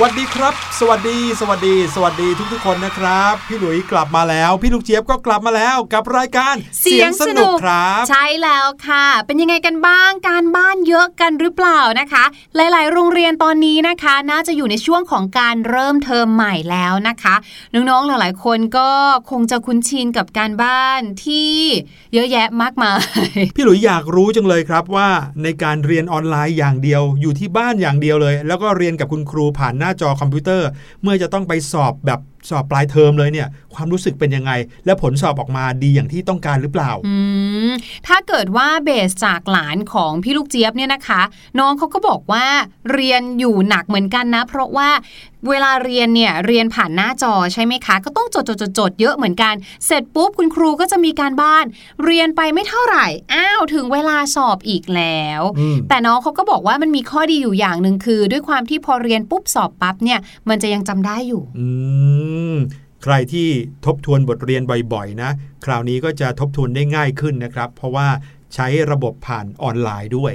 วัสดีครับ สวัสดี สวัสดี สวัสดีทุกๆคนนะครับ พี่หลุยกลับมาแล้ว พี่ลูกเจี๊ยบก็กลับมาแล้วกับรายการครับ ใช่แล้วค่ะ เป็นยังไงกันบ้างการบ้านเยอะกันหรือเปล่านะคะ หลายๆ โรงเรียนตอนนี้นะคะ น่าจะอยู่ในช่วงของการเริ่มเทอมใหม่แล้วนะคะน้องๆหลายๆ คนก็คงจะคุ้นชินกับการบ้านที่เยอะแยะมากมายพี่หลุยอยากรู้จังเลยครับว่าในการเรียนออนไลน์อย่างเดียว อยู่ที่บ้านอย่างเดียวเลย แล้วก็เรียนกับคุณครูผ่านหน้าจอคอมพิวเตอร์เมื่อจะต้องไปสอบแบบ สอบปลายเทอมเลยเนี่ยความรู้สึกเป็นยังไง และผลสอบออกมาดีอย่างที่ต้องการหรือเปล่าอืมถ้าเกิดว่า base จากหลานของพี่ลูกเจี๊ยบเนี่ยนะคะ น้องเขาก็บอกว่าเรียนอยู่หนักเหมือนกันนะ เพราะว่าเวลาเรียนเนี่ยเรียนผ่านหน้าจอใช่ไหมคะ ก็ต้องจดจดจดจดเยอะเหมือนกัน เสร็จปุ๊บคุณครูก็จะมีการบ้าน เรียนไปไม่เท่าไหร่อ้าวถึงเวลาสอบอีกแล้วอืมแต่น้องเขาก็บอกว่ามันมีข้อดีอยู่อย่างหนึ่งคือ ด้วยความที่พอเรียนปุ๊บสอบปั๊บเนี่ยมันจะยังจำได้อยู่ อืมใครที่ทบทวนบทเรียนบ่อยๆ นะ คราวนี้ก็จะทบทวนได้ง่ายขึ้นนะครับ เพราะว่าใช้ระบบผ่านออนไลน์ด้วย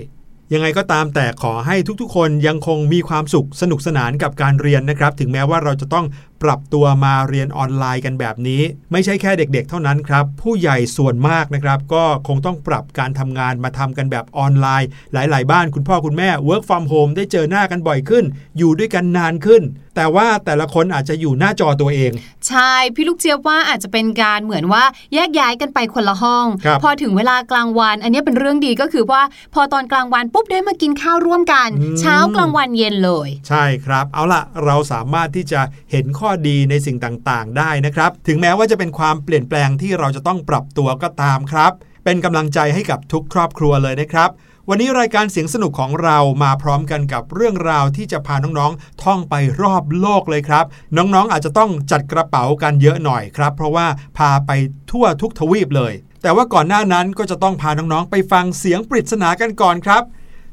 ยังไงก็ตามแต่ขอให้ทุกๆ คนยังคงมีความสุขสนุกสนานกับการเรียนนะครับ ถึงแม้ว่าเราจะต้อง ปรับตัวมาเรียนออนไลน์กันแบบนี้ ไม่ใช่แค่เด็กๆ เท่านั้นครับ ผู้ใหญ่ส่วนมากนะครับ ก็คงต้องปรับการทำงานมาทำกันแบบออนไลน์ หลายๆ บ้านคุณพ่อคุณแม่ work from home ได้เจอหน้ากันบ่อยขึ้น อยู่ด้วยกันนานขึ้น แต่ว่าแต่ละคนอาจจะอยู่หน้าจอตัวเอง ใช่ พี่ลูกเจี๊ยบว่าอาจจะเป็นการเหมือนว่าแยกย้ายกันไปคนละห้องครับพอถึงเวลากลางวัน อันนี้เป็นเรื่องดีก็คือว่าพอตอนกลางวันปุ๊บได้มากินข้าวร่วมกันอืมเช้ากลางวันเย็นเลย ใช่ครับ เอาล่ะเราสามารถที่จะเห็นข้อดีในสิ่งต่างๆ ได้นะครับ ถึงแม้ว่าจะเป็นความเปลี่ยนแปลงที่เราจะต้องปรับตัวก็ตามครับ เป็นกำลังใจให้กับทุกครอบครัวเลยนะครับ วันนี้รายการเสียงสนุกของเรามาพร้อมกันกับเรื่องราวที่จะพาน้องๆ ท่องไปรอบโลกเลยครับ น้องๆอาจจะต้องจัดกระเป๋ากันเยอะหน่อยครับ เพราะว่าพาไปทั่วทุกทวีปเลย แต่ว่าก่อนหน้านั้นก็จะต้องพาน้องๆ ไปฟังเสียงปริศนากันก่อนครับ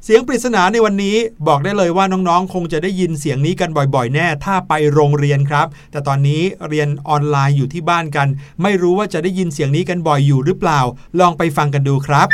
เสียงปริศนาในวันนี้บอกได้เลยว่าน้องๆ คงจะได้ยินเสียงนี้กันบ่อยๆ แน่ ถ้าไปโรงเรียนครับ แต่ตอนนี้เรียนออนไลน์อยู่ที่บ้านกัน ไม่รู้ว่าจะได้ยินเสียงนี้กันบ่อยอยู่หรือเปล่า ลองไปฟังกันดูครับ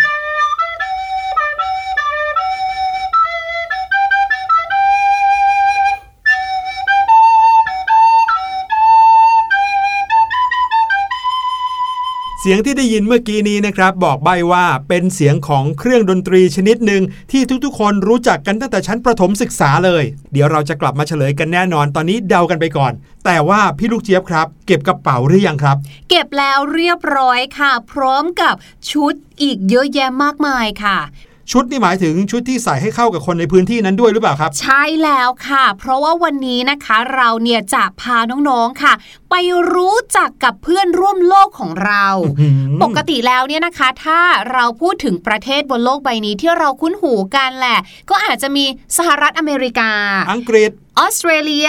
เสียงที่ได้ยินเมื่อกี้นี้นะครับ บอกใบว่าเป็นเสียงของเครื่องดนตรีชนิดหนึ่งที่ทุกๆ คนรู้จักกันตั้งแต่ชั้นประถมศึกษาเลย เดี๋ยวเราจะกลับมาเฉลยกันแน่นอนตอนนี้เดากันไปก่อน แต่ว่าพี่ลูกเจี๊ยบครับ เก็บกระเป๋าหรือยังครับ เก็บแล้วเรียบร้อยค่ะ พร้อมกับชุดอีกเยอะแยะมากมายค่ะ ชุดนี่หมายถึงชุดที่ใส่ให้เข้ากับคนในพื้นที่นั้นด้วยหรือเปล่าครับ ใช่แล้วค่ะ เพราะว่าวันนี้นะคะเราเนี่ยจะพาน้องๆค่ะ ไปรู้จักกับเพื่อนร่วมโลกของเราอื้อหือปกติแล้วเนี่ยนะคะ ถ้าเราพูดถึงประเทศบนโลกใบนี้ที่เราคุ้นหูกันแหละ ก็อาจจะมีสหรัฐอเมริกา อังกฤษออสเตรเลีย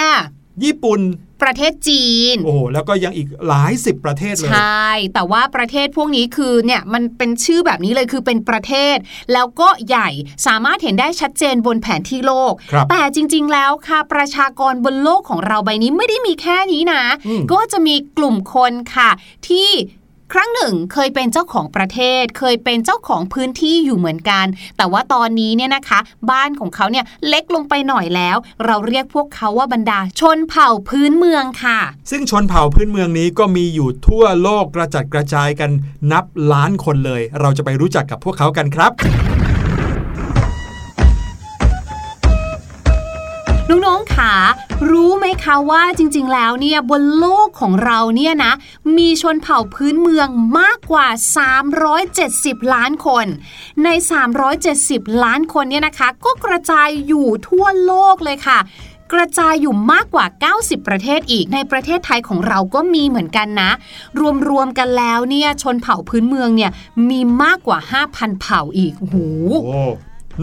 ญี่ปุ่น ประเทศจีน โอ้โห แล้วก็ยังอีกหลายสิบประเทศเลย ใช่ แต่ว่าประเทศพวกนี้คือเนี่ยมันเป็นชื่อแบบนี้เลยคือเป็นประเทศ แล้วก็ใหญ่สามารถเห็นได้ชัดเจนบนแผนที่โลกครับแต่จริง ๆ แล้วค่ะประชากรบนโลกของเราใบนี้ไม่ได้มีแค่นี้นะอืมก็จะมีกลุ่มคนค่ะ ที่ ครั้งหนึ่งเคยเป็นเจ้าของประเทศ เคยเป็นเจ้าของพื้นที่อยู่เหมือนกัน แต่ว่าตอนนี้เนี่ยนะคะ บ้านของเขาเนี่ยเล็กลงไปหน่อยแล้ว เราเรียกพวกเขาว่าบรรดาชนเผ่าพื้นเมืองค่ะ ซึ่งชนเผ่าพื้นเมืองนี้ก็มีอยู่ทั่วโลกกระจัดกระจายกันนับล้านคนเลย เราจะไปรู้จักกับพวกเขากันครับ น้องๆค่ะรู้ไหมคะว่าจริงๆ แล้วเนี่ยบนโลกของเราเนี่ยนะ มีชนเผ่าพื้นเมืองมากกว่า 370 ล้านคน ใน 370 ล้านคนเนี่ยนะคะ ก็กระจายอยู่ทั่วโลกเลยค่ะกระจายอยู่มากกว่า 90 ประเทศอีก ในประเทศไทยของเราก็มีเหมือนกันนะ รวมๆกันแล้วเนี่ยชนเผ่าพื้นเมืองเนี่ยมีมากกว่า 5,000 เผ่าอีกหโอ้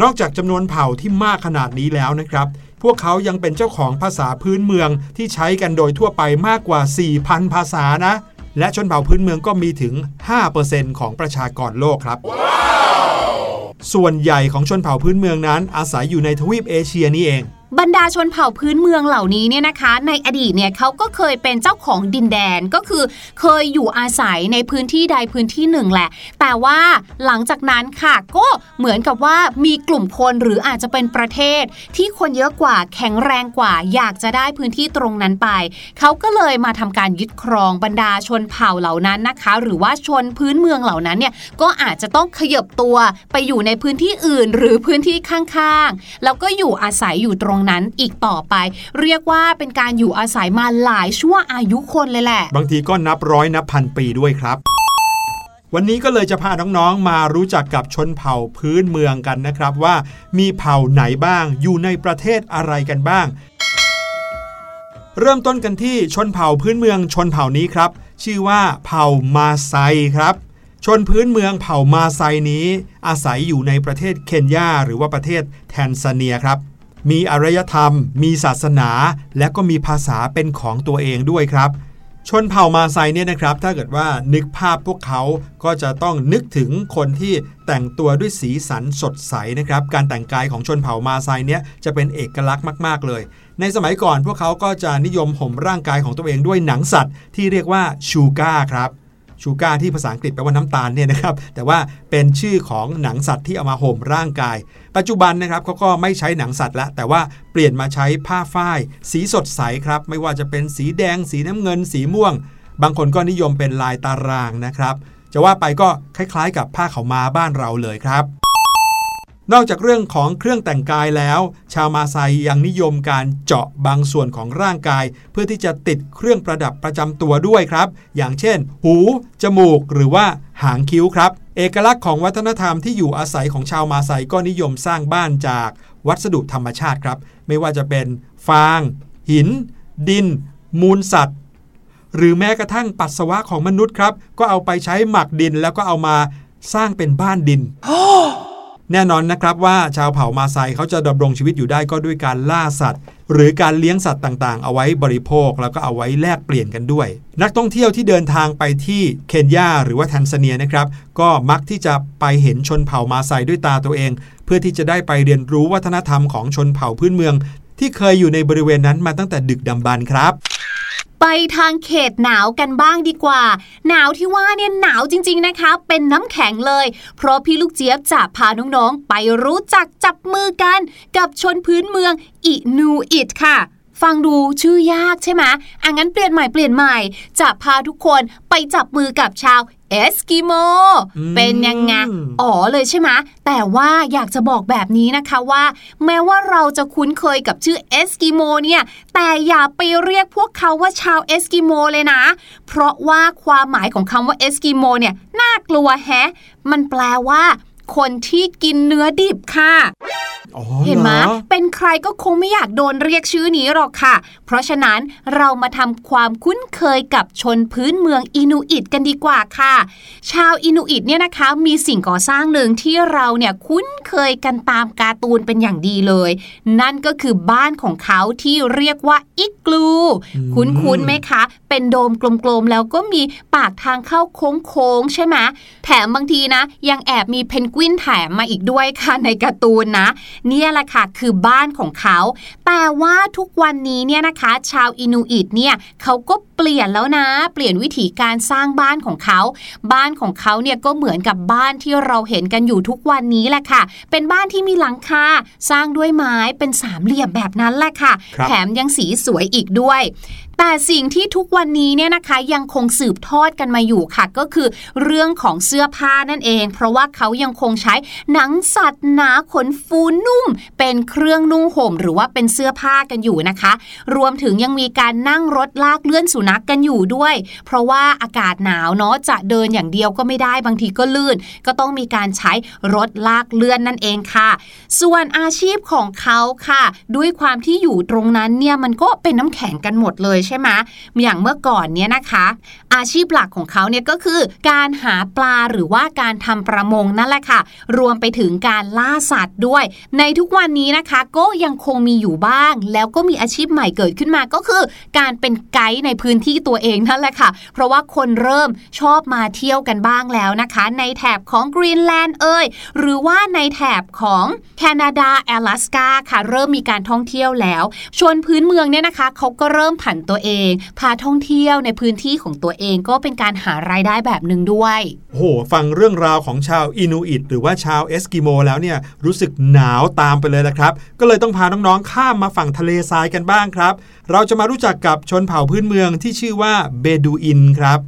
นอกจากจำนวนเผ่าที่มากขนาดนี้แล้วนะครับ พวกเขายังเป็นเจ้าของภาษาพื้นเมืองที่ใช้กันโดยทั่วไปมากกว่า 4,000 ภาษานะ และชนเผ่าพื้นเมืองก็มีถึง 5%ของประชากรโลกครับส่วนใหญ่ของชนเผ่าพื้นเมืองนั้นอาศัยอยู่ในทวีปเอเชียนี่เอง บรรดาชนเผ่าพื้นเมืองเหล่านี้เนี่ยนะคะ ในอดีตเนี่ยเขาก็เคยเป็นเจ้าของดินแดนก็คือเคยอยู่อาศัยในพื้นที่ใดพื้นที่หนึ่งแหละ แต่ว่าหลังจากนั้นค่ะก็เหมือนกับว่ามีกลุ่มคนหรืออาจจะเป็นประเทศ ที่คนเยอะกว่าแข็งแรงกว่า อยากจะได้พื้นที่ตรงนั้นไป เขาก็เลยมาทำการยึดครองบรรดาชนเผ่าเหล่านั้นนะคะ หรือว่าชนพื้นเมืองเหล่านั้นเนี่ยก็อาจจะต้องขยบตัวไปอยู่ในพื้นที่อื่น หรือพื้นที่ข้างๆแล้วก็อยู่อาศัยอยู่ตรงนั้นอีกต่อไป เรียกว่าเป็นการอยู่อาศัยมาหลายชั่วอายุคนเลยแหละ บางทีก็นับร้อยนับพันปีด้วยครับวันนี้ก็เลยจะพาน้องๆ มารู้จักกับชนเผ่าพื้นเมืองกันนะครับว่ามีเผ่าไหนบ้างอยู่ในประเทศอะไรกันบ้าง เริ่มต้นกันที่ชนเผ่าพื้นเมืองชนเผ่านี้ครับ ชื่อว่าเผ่ามาไซครับ ชนพื้นเมืองเผ่ามาไซนี้ อาศัยอยู่ในประเทศเคนยาหรือว่าประเทศแทนซาเนียครับ มีอารยธรรม มีศาสนา และก็มีภาษาเป็นของตัวเองด้วยครับ ชนเผ่ามาไซเนี่ยนะครับ ถ้าเกิดว่านึกภาพพวกเขาก็จะต้องนึกถึงคนที่แต่งตัวด้วยสีสันสดใสนะครับ การแต่งกายของชนเผ่ามาไซเนี่ยจะเป็นเอกลักษณ์มาก ๆ เลย ในสมัยก่อนพวกเขาก็จะนิยมห่มร่างกายของตัวเองด้วยหนังสัตว์ที่เรียกว่าชูก้าครับ ชูการ์ที่ภาษาอังกฤษแปลว่าน้ำตาลเนี่ยนะครับแต่ว่าเป็นชื่อของหนังสัตว์ที่เอามาห่มร่างกาย ปัจจุบันนะครับเขาก็ไม่ใช้หนังสัตว์แล้วแต่ว่าเปลี่ยนมาใช้ผ้าฝ้าย สีสดใสครับ ไม่ว่าจะเป็นสีแดง สีน้ำเงิน สีม่วง บางคนก็นิยมเป็นลายตารางนะครับ จะว่าไปก็คล้ายๆ กับผ้าเขาวม้าบ้านเราเลยครับ นอกจากเรื่องของเครื่องแต่งกายแล้ว ชาวมาไซยังนิยมการเจาะบางส่วนของร่างกาย เพื่อที่จะติดเครื่องประดับประจำตัวด้วยครับ อย่างเช่น หู จมูก หรือว่าหางคิ้วครับ เอกลักษณ์ของวัฒนธรรมที่อยู่อาศัยของชาวมาไซก็นิยมสร้างบ้านจากวัสดุธรรมชาติครับ ไม่ว่าจะเป็นฟาง หิน ดิน มูลสัตว์ หรือแม้กระทั่งปัสสาวะของมนุษย์ครับ ก็เอาไปใช้หมักดินแล้วก็เอามาสร้างเป็นบ้านดิน แน่นอนนะครับว่าชาวเผ่ามาไซเขาจะดำรงชีวิตอยู่ได้ก็ด้วยการล่าสัตว์ หรือการเลี้ยงสัตว์ต่างๆ เอาไว้บริโภคแล้วก็เอาไว้แลกเปลี่ยนกันด้วย นักท่องเที่ยวที่เดินทางไปที่เคนยาหรือว่าแทนซาเนียนะครับ ก็มักที่จะไปเห็นชนเผ่ามาไซด้วยตาตัวเอง เพื่อที่จะได้ไปเรียนรู้วัฒนธรรมของชนเผ่าพื้นเมือง ที่เคยอยู่ในบริเวณนั้นมาตั้งแต่ดึกดำบรรพ์ครับ ไปทางเขตหนาวกันบ้างดีกว่า หนาวที่ว่าเนี่ยหนาวจริง ๆนะคะ เป็นน้ำแข็งเลย เพราะพี่ลูกเจี๊ยบจะพาน้องๆ ไปรู้จักจับมือกัน กับชนพื้นเมืองอินูอิตค่ะฟังดูชื่อยากใช่ไหมอะงั้นเปลี่ยนใหม่เปลี่ยนใหม่ จะพาทุกคนไปจับมือกับชาว เอสกิโมอืมเป็นยังไงอ๋อเลยใช่ไหมแต่ว่าอยากจะบอกแบบนี้นะคะว่า แม้ว่าเราจะคุ้นเคยกับชื่อเอสกิโมเนี่ยแต่อย่าไปเรียกพวกเขาว่าชาวเอสกิโมเลยนะ เพราะว่าความหมายของคำว่าเอสกิโมเนี่ยน่ากลัวแฮะมันแปลว่า คนที่กินเนื้อดิบค่ะอ๋อเห็นไหมรอเป็นใครก็คงไม่อยากโดนเรียกชื่อนี้หรอกค่ะ เพราะฉะนั้นเรามาทำความคุ้นเคยกับชนพื้นเมืองอินูอิตกันดีกว่าค่ะ ชาวอินูอิตเนี่ยนะคะมีสิ่งก่อสร้างหนึ่งที่เราเนี่ยคุ้นเคยกันตามการ์ตูนเป็นอย่างดีเลย นั่นก็คือบ้านของเขาที่เรียกว่าอิกลู คุ้นๆไหมคะ เป็นโดมกลมๆแล้วก็มีปากทางเข้าโค้งๆใช่ไหมแถมบางทีนะ ยังแอบมีเพนกวิินแถมมาอีกด้วยค่ะในการ์ตูนนะ เนี่ยแหละค่ะคือบ้านของเขา แต่ว่าทุกวันนี้เนี่ยนะคะ ชาวอินูอิตเนี่ยเขาก็เปลี่ยนแล้วนะ เปลี่ยนวิธีการสร้างบ้านของเขา บ้านของเขาเนี่ยก็เหมือนกับบ้านที่เราเห็นกันอยู่ทุกวันนี้แหละค่ะ เป็นบ้านที่มีหลังคาสร้างด้วยไม้เป็นสามเหลี่ยมแบบนั้นแหละค่ะคแถมยังสีสวยอีกด้วยแต่สิ่งที่ทุกวันนี้เนี่ยนะคะยังคงสืบทอดกันมาอยู่ค่ะ ก็คือเรื่องของเสื้อผ้านั่นเอง เพราะว่าเขายังคงใช้หนังสัตว์หนาขนฟูนุ่ม เป็นเครื่องนุ่งห่ม หรือว่าเป็นเสื้อผ้ากันอยู่นะคะ รวมถึงยังมีการนั่งรถลากเลื่อนสุนัขกกันอยู่ด้วย เพราะว่าอากาศหนาวเนาะจะเดินอย่างเดียวก็ไม่ได้บางทีก็ลื่น ก็ต้องมีการใช้รถลากเลื่อนนั่นเองค่ะ ส่วนอาชีพของเขาค่ะ ด้วยความที่อยู่ตรงนั้นเนี่ยมันก็เป็นน้ำแข็งกันหมดเลยใช่ไหมอย่างเมื่อก่อนเนี่ยนะคะ อาชีพหลักของเขาเนี่ยก็คือ การหาปลาหรือว่าการทำประมงนั่นแหละค่ะ รวมไปถึงการล่าสัตว์ด้วย ในทุกวันนี้นะคะก็ยังคงมีอยู่บ้าง แล้วก็มีอาชีพใหม่เกิดขึ้นมาก็คือ การเป็นไกด์ในพื้นที่ตัวเองนั่นแหละค่ะ เพราะว่าคนเริ่มชอบมาเที่ยวกันบ้างแล้วนะคะ ในแถบของกรีนแลนด์เอ่ยหรือว่าในแถบของแคนาดาแอลาสกาค่ะ เริ่มมีการท่องเที่ยวแล้ว ชนพื้นเมืองเนี่ยนะคะเขาก็เริ่มผันตัวเอง พาท่องเที่ยวในพื้นที่ของตัวเองก็เป็นการหารายได้แบบหนึ่งด้วยโอ้โหฟังเรื่องราวของชาวอินูอิตหรือว่าชาวเอสกิโมแล้วเนี่ยรู้สึกหนาวตามไปเลยละครับ ก็เลยต้องพาน้องๆข้ามมาฝั่งทะเลทรายกันบ้างครับ เราจะมารู้จักกับชนเผ่าพื้นเมืองที่ชื่อว่าเบดูอินครับ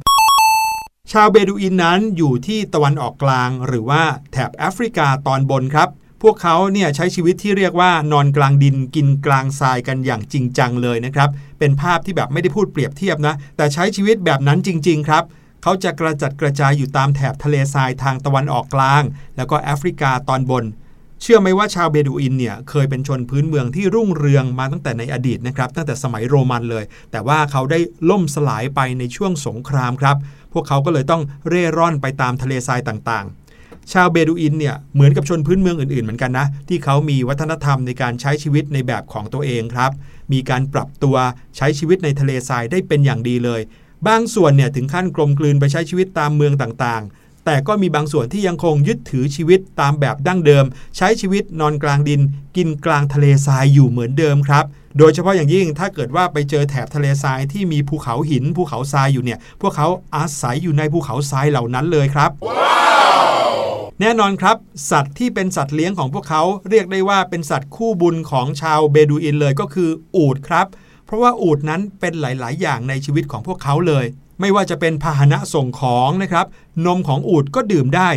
ชาวเบดูอินนั้นอยู่ที่ตะวันออกกลาง หรือว่าแถบแอฟริกาตอนบนครับ พวกเขาเนี่ยใช้ชีวิตที่เรียกว่านอนกลางดินกินกลางทรายกันอย่างจริงจังเลยนะครับ เป็นภาพที่แบบไม่ได้พูดเปรียบเทียบนะ แต่ใช้ชีวิตแบบนั้นจริง ๆ ครับเขาจะกระจัดกระจายอยู่ตามแถบทะเลทรายทางตะวันออกกลาง แล้วก็แอฟริกาตอนบน เชื่อไหมว่าชาวเบดูอินเนี่ยเคยเป็นชนพื้นเมืองที่รุ่งเรืองมาตั้งแต่ในอดีตนะครับ ตั้งแต่สมัยโรมันเลย แต่ว่าเขาได้ล่มสลายไปในช่วงสงครามครับ พวกเขาก็เลยต้องเร่ร่อนไปตามทะเลทรายต่างๆ ชาวเบดูอินเนี่ยเหมือนกับชนพื้นเมืองอื่นๆเหมือนกันนะที่เขามีวัฒนธรรมในการใช้ชีวิตในแบบของตัวเองครับ มีการปรับตัวใช้ชีวิตในทะเลทรายได้เป็นอย่างดีเลย บางส่วนเนี่ยถึงขั้นกลมกลืนไปใช้ชีวิตตามเมืองต่างๆแต่ก็มีบางส่วนที่ยังคงยึดถือชีวิตตามแบบดั้งเดิม ใช้ชีวิตนอนกลางดิน กินกลางทะเลทรายอยู่เหมือนเดิมครับ โดยเฉพาะอย่างยิ่งถ้าเกิดว่าไปเจอแถบทะเลทรายที่มีภูเขาหินภูเขาทรายอยู่เนี่ย พวกเขาอาศัยอยู่ในภูเขาทรายเหล่านั้นเลยครับ แน่นอนครับ สัตว์ที่เป็นสัตว์เลี้ยงของพวกเขาเรียกได้ว่าเป็นสัตว์คู่บุญของชาวเบดูอินเลยก็คืออูฐครับ เพราะว่าอูฐนั้นเป็นหลาย ๆ อย่างในชีวิตของพวกเขาเลย ไม่ว่าจะเป็นพาหนะส่งของนะครับ นมของอูฐก็ดื่มได้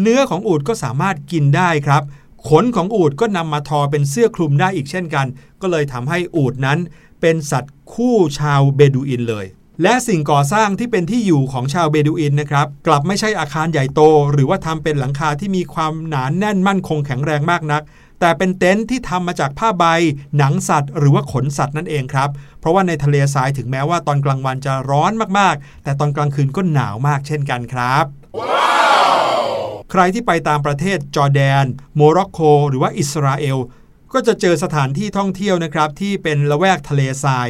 เนื้อของอูฐก็สามารถกินได้ครับ ขนของอูฐก็นำมาทอเป็นเสื้อคลุมได้อีกเช่นกัน ก็เลยทำให้อูฐนั้น เป็นสัตว์คู่ชาวเบดูอินเลย และสิ่งก่อสร้างที่เป็นที่อยู่ของชาวเบดูอินนะครับ กลับไม่ใช่อาคารใหญ่โต หรือว่าทำเป็นหลังคาที่มีความหนานแน่นมั่นคงแข็งแรงมากนัก แต่เป็นเต็นท์ที่ทำมาจากผ้าใบ หนังสัตว์ หรือว่าขนสัตว์นั่นเองครับ เพราะว่าในทะเลทรายถึงแม้ว่าตอนกลางวันจะร้อนมากๆ แต่ตอนกลางคืนก็หนาวมากเช่นกันครับใครที่ไปตามประเทศจอร์แดน โมร็อกโก หรือว่าอิสราเอลก็จะเจอสถานที่ท่องเที่ยวนะครับที่เป็นละแวกทะเลทราย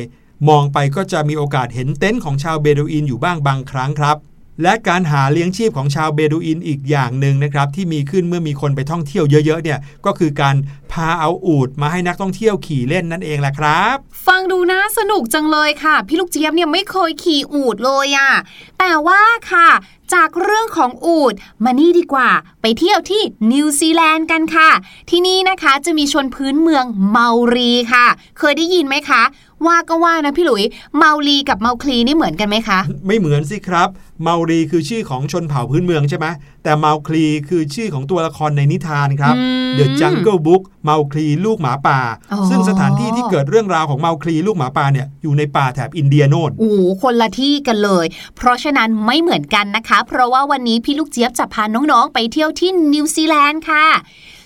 มองไปก็จะมีโอกาสเห็นเต็นท์ของชาวเบดูอินอยู่บ้างบางครั้งครับ และการหาเลี้ยงชีพของชาวเบดูอินอีกอย่างหนึ่งนะครับ ที่มีขึ้นเมื่อมีคนไปท่องเที่ยวเยอะๆเนี่ยก็คือการพาเอาอูฐมาให้นักท่องเที่ยวขี่เล่นนั่นเองแหละครับ ฟังดูน่าสนุกจังเลยค่ะ พี่ลูกเจี๊ยบเนี่ยไม่เคยขี่อูดเลยอะแต่ว่าค่ะ จากเรื่องของอูดมานี่ดีกว่า ไปเที่ยวที่นิวซีแลนด์กันค่ะ ที่นี่นะคะจะมีชนพื้นเมืองเมารีค่ะ เคยได้ยินไหมคะ ว่าก็ว่านะพี่หลุย เมารีกับเมาคลีนี่เหมือนกันไหมคะ ไม่เหมือนสิครับ เมารีคือชื่อของชนเผ่าพื้นเมืองใช่ไหมแต่เมาคลีคือชื่อของตัวละครในนิทานครับอืม The Jungle Book เมาคลีลูกหมาป่าอ๋อซึ่งสถานที่ที่เกิดเรื่องราวของเมาคลีลูกหมาป่าเนี่ยอยู่ในป่าแถบอินเดียโน่นโอ้โหคนละที่กันเลย เพราะฉะนั้นไม่เหมือนกันนะคะ เพราะว่าวันนี้พี่ลูกเจี๊ยบจะพาน้องๆ ไปเที่ยวที่นิวซีแลนด์ค่ะ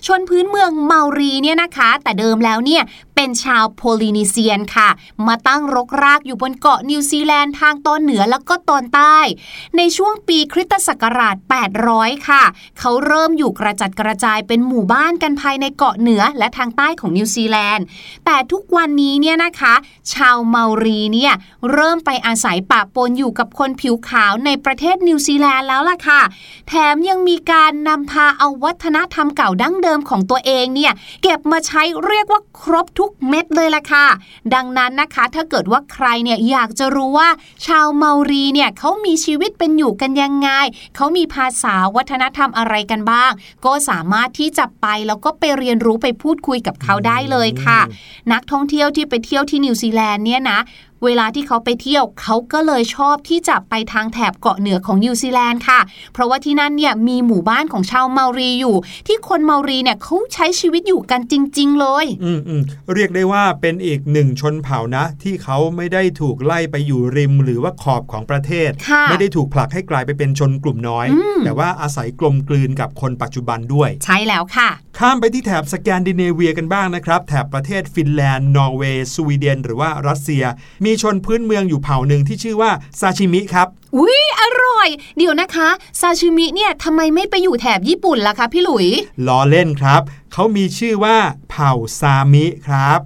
ชนพื้นเมืองเมารีเนี่ยนะคะ แต่เดิมแล้วเนี่ย เป็นชาวโพลินีเซียนค่ะ มาตั้งรกรากอยู่บนเกาะนิวซีแลนด์ทางตอนเหนือแล้วก็ตอนใต้ ในช่วงปีคริสตศักราช 800 ค่ะ เขาเริ่มอยู่กระจัดกระจายเป็นหมู่บ้านกันภายในเกาะเหนือและทางใต้ของนิวซีแลนด์ แต่ทุกวันนี้เนี่ยนะคะ ชาวเมารีเนี่ยเริ่มไปอาศัยปะปนอยู่กับคนผิวขาวในประเทศนิวซีแลนด์แล้วล่ะค่ะ แถมยังมีการนำพาเอาวัฒนธรรมเก่าดั้งเดิมของตัวเองเนี่ยเก็บมาใช้เรียกว่าครบทุกเม็ดเลยล่ะค่ะ ดังนั้นนะคะถ้าเกิดว่าใครเนี่ยอยากจะรู้ว่า ชาวเมารีเนี่ยเขามีชีวิตเป็นอยู่กันยังไงเขามีภาษาวัฒนธรรมอะไรกันบ้าง ก็สามารถที่จะไปแล้วก็ไปเรียนรู้ไปพูดคุยกับเขาได้เลยค่ะ นักท่องเที่ยวที่ไปเที่ยวที่นิวซีแลนด์เนี่ยนะ เวลาที่เขาไปเที่ยวเขาก็เลยชอบที่จะไปทางแถบเกาะเหนือของนิวซีแลนด์ค่ะ เพราะว่าที่นั่นเนี่ยมีหมู่บ้านของชาวเมารีอยู่ ที่คนเมารีเนี่ยเขาใช้ชีวิตอยู่กันจริง ๆ เลยอืมอืมเรียกได้ว่าเป็นอีกหนึ่งชนเผ่านะ ที่เขาไม่ได้ถูกไล่ไปอยู่ริมหรือว่าขอบของประเทศค่ะไม่ได้ถูกผลักให้กลายไปเป็นชนกลุ่มน้อยอืมแต่ว่าอาศัยกลมกลืนกับคนปัจจุบันด้วย ใช่แล้วค่ะ ข้ามไปที่แถบสแกนดิเนเวียกันบ้างนะครับ แถบประเทศฟินแลนด์ นอร์เวย์สวีเดน หรือว่ารัสเซียมีมีชนพื้นเมืองอยู่เผ่าหนึ่งที่ชื่อว่าซาชิมิครับ อุ้ยอร่อย เดี๋ยวนะคะซาชิมิเนี่ยทำไมไม่ไปอยู่แถบญี่ปุ่นล่ะคะพี่หลุยล้อเล่นครับ เขามีชื่อว่าเผ่าซามิครับ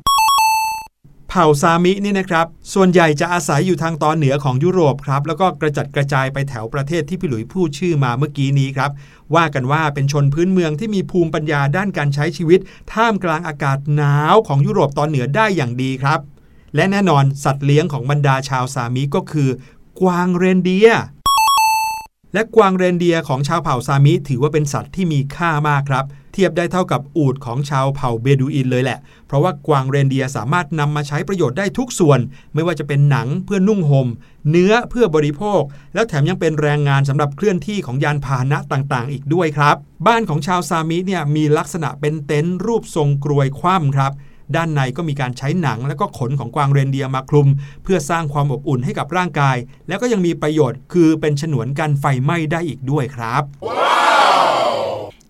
เผ่าซามินี่นะครับ ส่วนใหญ่จะอาศัยอยู่ทางตอนเหนือของยุโรปครับ แล้วก็กระจัดกระจายไปแถวประเทศที่พี่หลุยพูดชื่อมาเมื่อกี้นี้ครับ ว่ากันว่าเป็นชนพื้นเมืองที่มีภูมิปัญญาด้านการใช้ชีวิต ท่ามกลางอากาศหนาวของยุโรปตอนเหนือได้อย่างดีครับ และแน่นอนสัตว์เลี้ยงของบรรดาชาวซามิก็คือกวางเรนเดียและกวางเรนเดียของชาวเผ่าซามิถือว่าเป็นสัตว์ที่มีค่ามากครับ เทียบได้เท่ากับอูฐของชาวเผ่าเบดูอินเลยแหละ เพราะว่ากวางเรนเดียสามารถนำมาใช้ประโยชน์ได้ทุกส่วน ไม่ว่าจะเป็นหนังเพื่อนุ่งหม่มเนื้อเพื่อบริโภค แล้วแถมยังเป็นแรงงานสำหรับเคลื่อนที่ของยานพาหนะต่างๆ อีกด้วยครับ บ้านของชาวซามิเนี่ยมีลักษณะเป็นเต็นท์รูปทรงกรวยคว่ำครับ ด้านในก็มีการใช้หนังและก็ขนของกวางเรนเดียร์มาคลุม เพื่อสร้างความอบอุ่นให้กับร่างกาย แล้วก็ยังมีประโยชน์คือเป็นฉนวนกันไฟไหม้ได้อีกด้วยครับ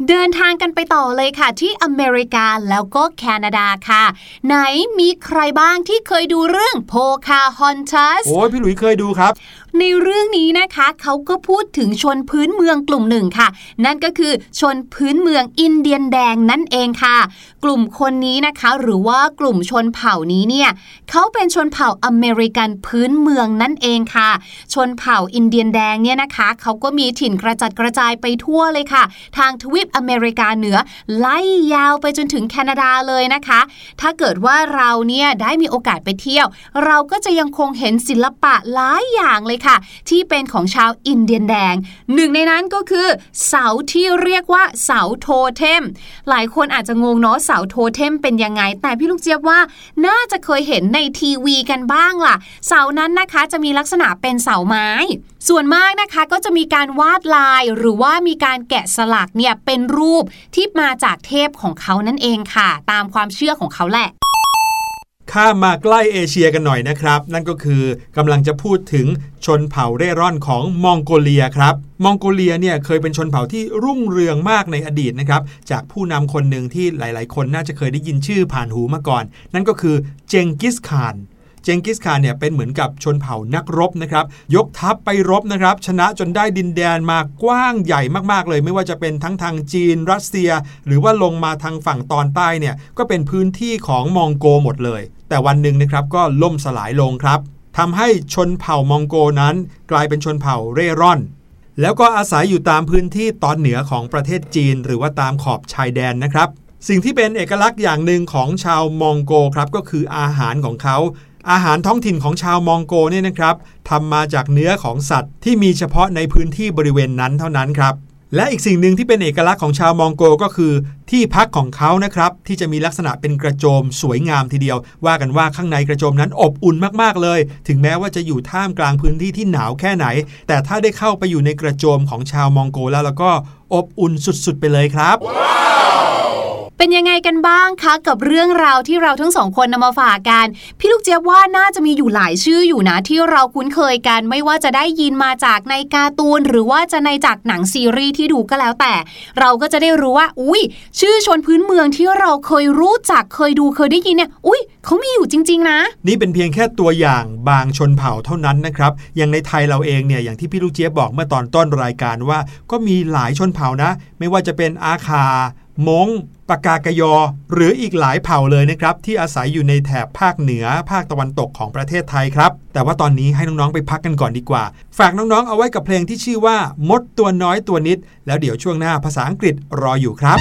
เดินทางกันไปต่อเลยค่ะ ที่อเมริกาแล้วก็แคนาดาค่ะ ไหนมีใครบ้างที่เคยดูเรื่องโพคาฮอนทัสโอ้ยพี่หลุยเคยดูครับ ในเรื่องนี้นะคะเขาก็พูดถึงชนพื้นเมืองกลุ่มหนึ่งค่ะ นั่นก็คือชนพื้นเมืองอินเดียนแดงนั่นเองค่ะ กลุ่มคนนี้นะคะ หรือว่ากลุ่มชนเผ่านี้เนี่ยเขาเป็นชนเผ่าอเมริกันพื้นเมืองนั่นเองค่ะ ชนเผ่าอินเดียนแดงเนี่ยนะคะเขาก็มีถิ่นกระจัดกระจายไปทั่วเลยค่ะ ทางทวีปอเมริกาเหนือไล่ยาวไปจนถึงแคนาดาเลยนะคะ ถ้าเกิดว่าเราเนี่ยได้มีโอกาสไปเที่ยว เราก็จะยังคงเห็นศิลปะหลายอย่างเลยค่ะที่เป็นของชาวอินเดียนแดง หนึ่งในนั้นก็คือเสาที่เรียกว่าเสาโทเทม หลายคนอาจจะงงเนาะเสาโทเทมเป็นยังไง แต่พี่ลูกเจี๊ยบว่าน่าจะเคยเห็นในทีวีกันบ้างล่ะ เสานั้นนะคะจะมีลักษณะเป็นเสาไม้ ส่วนมากนะคะก็จะมีการวาดลายหรือว่ามีการแกะสลักเนี่ยเป็นรูปที่มาจากเทพของเขานั่นเองค่ะ ตามความเชื่อของเขาแหละ ข้ามาใกล้เอเชียกันหน่อยนะครับ นั่นก็คือกำลังจะพูดถึงชนเผ่าเร่ร่อนของมองโกเลียครับ มองโกเลียเนี่ยเคยเป็นชนเผ่าที่รุ่งเรืองมากในอดีตนะครับ จากผู้นำคนหนึ่งที่หลาย ๆ คนน่าจะเคยได้ยินชื่อผ่านหูมาก่อน นั่นก็คือเจงกิสข่าน เจงกิสข่านเนี่ยเป็นเหมือนกับชนเผ่านักรบนะครับ ยกทัพไปรบนะครับ ชนะจนได้ดินแดนมากว้างใหญ่มากๆเลย ไม่ว่าจะเป็นทั้งทางจีน รัสเซีย หรือว่าลงมาทางฝั่งตอนใต้เนี่ยก็เป็นพื้นที่ของมองโกหมดเลย แต่วันหนึ่งนะครับก็ล่มสลายลงครับทำให้ชนเผ่ามองโกนั้น กลายเป็นชนเผ่าเร่ร่อนแล้วก็อาศัยอยู่ตามพื้นที่ตอนเหนือของประเทศจีน หรือว่าตามขอบชายแดนนะครับ สิ่งที่เป็นเอกลักษณ์อย่างหนึ่งของชาวมองโกครับก็คืออาหารของเขา อาหารท้องถิ่นของชาวมองโกเนี่ยนะครับทำมาจากเนื้อของสัตว์ที่มีเฉพาะในพื้นที่บริเวณนั้นเท่านั้นครับ และอีกสิ่งหนึ่งที่เป็นเอกลักษณ์ของชาวมองโกก็คือ ที่พักของเขานะครับ ที่จะมีลักษณะเป็นกระโจมสวยงามทีเดียว ว่ากันว่าข้างในกระโจมนั้นอบอุ่นมากๆเลย ถึงแม้ว่าจะอยู่ท่ามกลางพื้นที่ที่หนาวแค่ไหน แต่ถ้าได้เข้าไปอยู่ในกระโจมของชาวมองโกแล้วแล้วก็อบอุ่นสุดๆ ไปเลยครับ เป็นยังไงกันบ้างคะกับเรื่องราวที่เราทั้งสองคนนำมาฝากกันพี่ลูกเจี๊ยบว่าน่าจะมีอยู่หลายชื่ออยู่นะที่เราคุ้นเคยกัน ไม่ว่าจะได้ยินมาจากในการ์ตูน หรือว่าจะในจากหนังซีรีส์ที่ดูก็แล้วแต่ เราก็จะได้รู้ว่า อุ้ยชื่อชนพื้นเมืองที่เราเคยรู้จักเคยดูเคยได้ยินเนี่ยอุ้ยเขามีอยู่จริง ๆ นะ นี่เป็นเพียงแค่ตัวอย่างบางชนเผ่าเท่านั้นนะครับอย่างในไทยเราเองเนี่ยอย่างที่พี่ลูกเจี๊ยบบอกเมื่อตอนต้นรายการว่า ก็มีหลายชนเผ่านะ ไม่ว่าจะเป็นอาคา มงปากากยอ หรืออีกหลายเผ่าเลยนะครับ ที่อาศัยอยู่ในแถบภาคเหนือภาคตะวันตกของประเทศไทยครับ แต่ว่าตอนนี้ให้น้อง ๆ ไปพักกันก่อนดีกว่า ฝากน้อง ๆ เอาไว้กับเพลงที่ชื่อว่า มดตัวน้อยตัวนิด แล้วเดี๋ยวช่วงหน้าภาษาอังกฤษรออยู่ครับ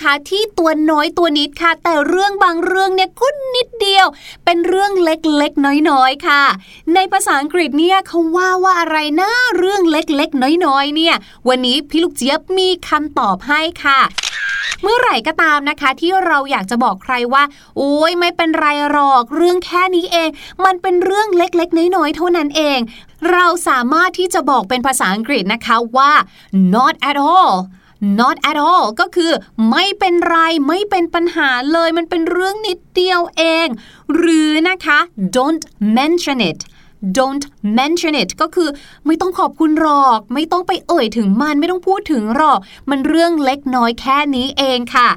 นะคะ ที่ตัวน้อยตัวนิดค่ะ แต่เรื่องบางเรื่องเนี่ยก็นิดเดียว เป็นเรื่องเล็กๆ น้อยๆค่ะ ในภาษาอังกฤษเนี่ยเขาว่าว่าอะไรนะเรื่องเล็กๆ น้อยๆ เนี่ย วันนี้พี่ลูกเจี๊ยบมีคำตอบให้ค่ะเมื่อไหร่ก็ตามนะคะที่เราอยากจะบอกใครว่า โอ้ยไม่เป็นไรหรอกเรื่องแค่นี้เอง มันเป็นเรื่องเล็กๆ น้อยๆ เท่านั้นเอง เราสามารถที่จะบอกเป็นภาษาอังกฤษนะคะว่า not at all not at all ก็คือไม่เป็นไรไม่เป็นปัญหาเลยมันเป็นเรื่องนิดเดียวเอง หรือนะคะ don't mention it don't mention it ก็คือไม่ต้องขอบคุณหรอก ไม่ต้องไปเอ่ยถึงมันไม่ต้องพูดถึงหรอก มันเรื่องเล็กน้อยแค่นี้เองค่ะ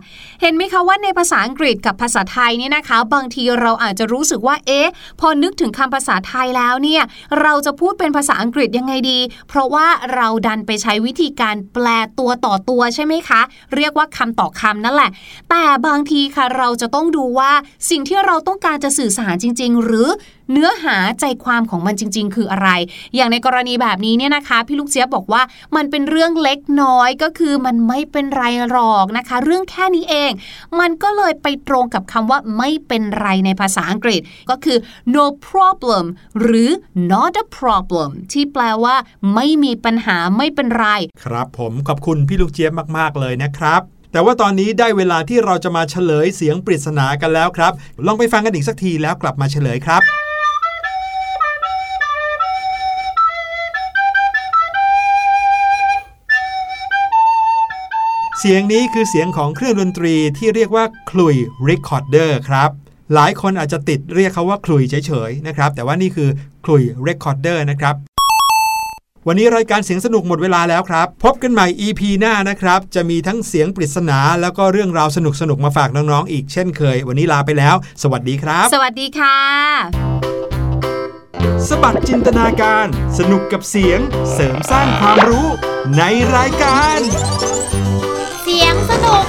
เห็นไหมคะว่าในภาษาอังกฤษกับภาษาไทยเนี่ยนะคะ บางทีเราอาจจะรู้สึกว่าเอ๊ะ พอนึกถึงคำภาษาไทยแล้วเนี่ย เราจะพูดเป็นภาษาอังกฤษยังไงดี เพราะว่าเราดันไปใช้วิธีการแปลตัวต่อตัวใช่ไหมคะ เรียกว่าคำต่อคำนั่นแหละ แต่บางทีค่ะเราจะต้องดูว่าสิ่งที่เราต้องการจะสื่อสารจริง ๆ หรือ เนื้อหาใจความของมันจริง ๆ คืออะไร อย่างในกรณีแบบนี้เนี่ยนะคะ พี่ลูกเจี๊ยบบอกว่ามันเป็นเรื่องเล็กน้อยก็คือมันไม่เป็นไรหรอกนะคะ เรื่องแค่นี้เอง มันก็เลยไปตรงกับคำว่าไม่เป็นไรในภาษาอังกฤษ ก็คือ no problem หรือ not a problem ที่แปลว่า ไม่มีปัญหาไม่เป็นไร ครับผมขอบคุณพี่ลูกเจี๊ยบมาก ๆ เลยนะครับแต่ว่าตอนนี้ได้เวลาที่เราจะมาเฉลยเสียงปริศนากันแล้วครับ ลองไปฟังกันอีกสักทีแล้วกลับมาเฉลยครับ เสียงนี้คือเสียงของเครื่องดนตรีที่เรียกว่าคลุย Recorder ครับ หลายคนอาจจะติดเรียกเขาว่าคลุยเฉยๆนะครับ แต่ว่านี่คือคลุย Recorder นะครับ วันนี้รายการเสียงสนุกหมดเวลาแล้วครับ พบกันใหม่ EP หน้านะครับ จะมีทั้งเสียงปริศนา แล้วก็เรื่องราวสนุกๆมาฝากน้องๆอีกเช่นเคย วันนี้ลาไปแล้ว สวัสดีครับ สวัสดีค่ะสบัดจินตนาการ สนุกกับเสียง เสริมสร้างความรู้ในรายการเสียงสนุก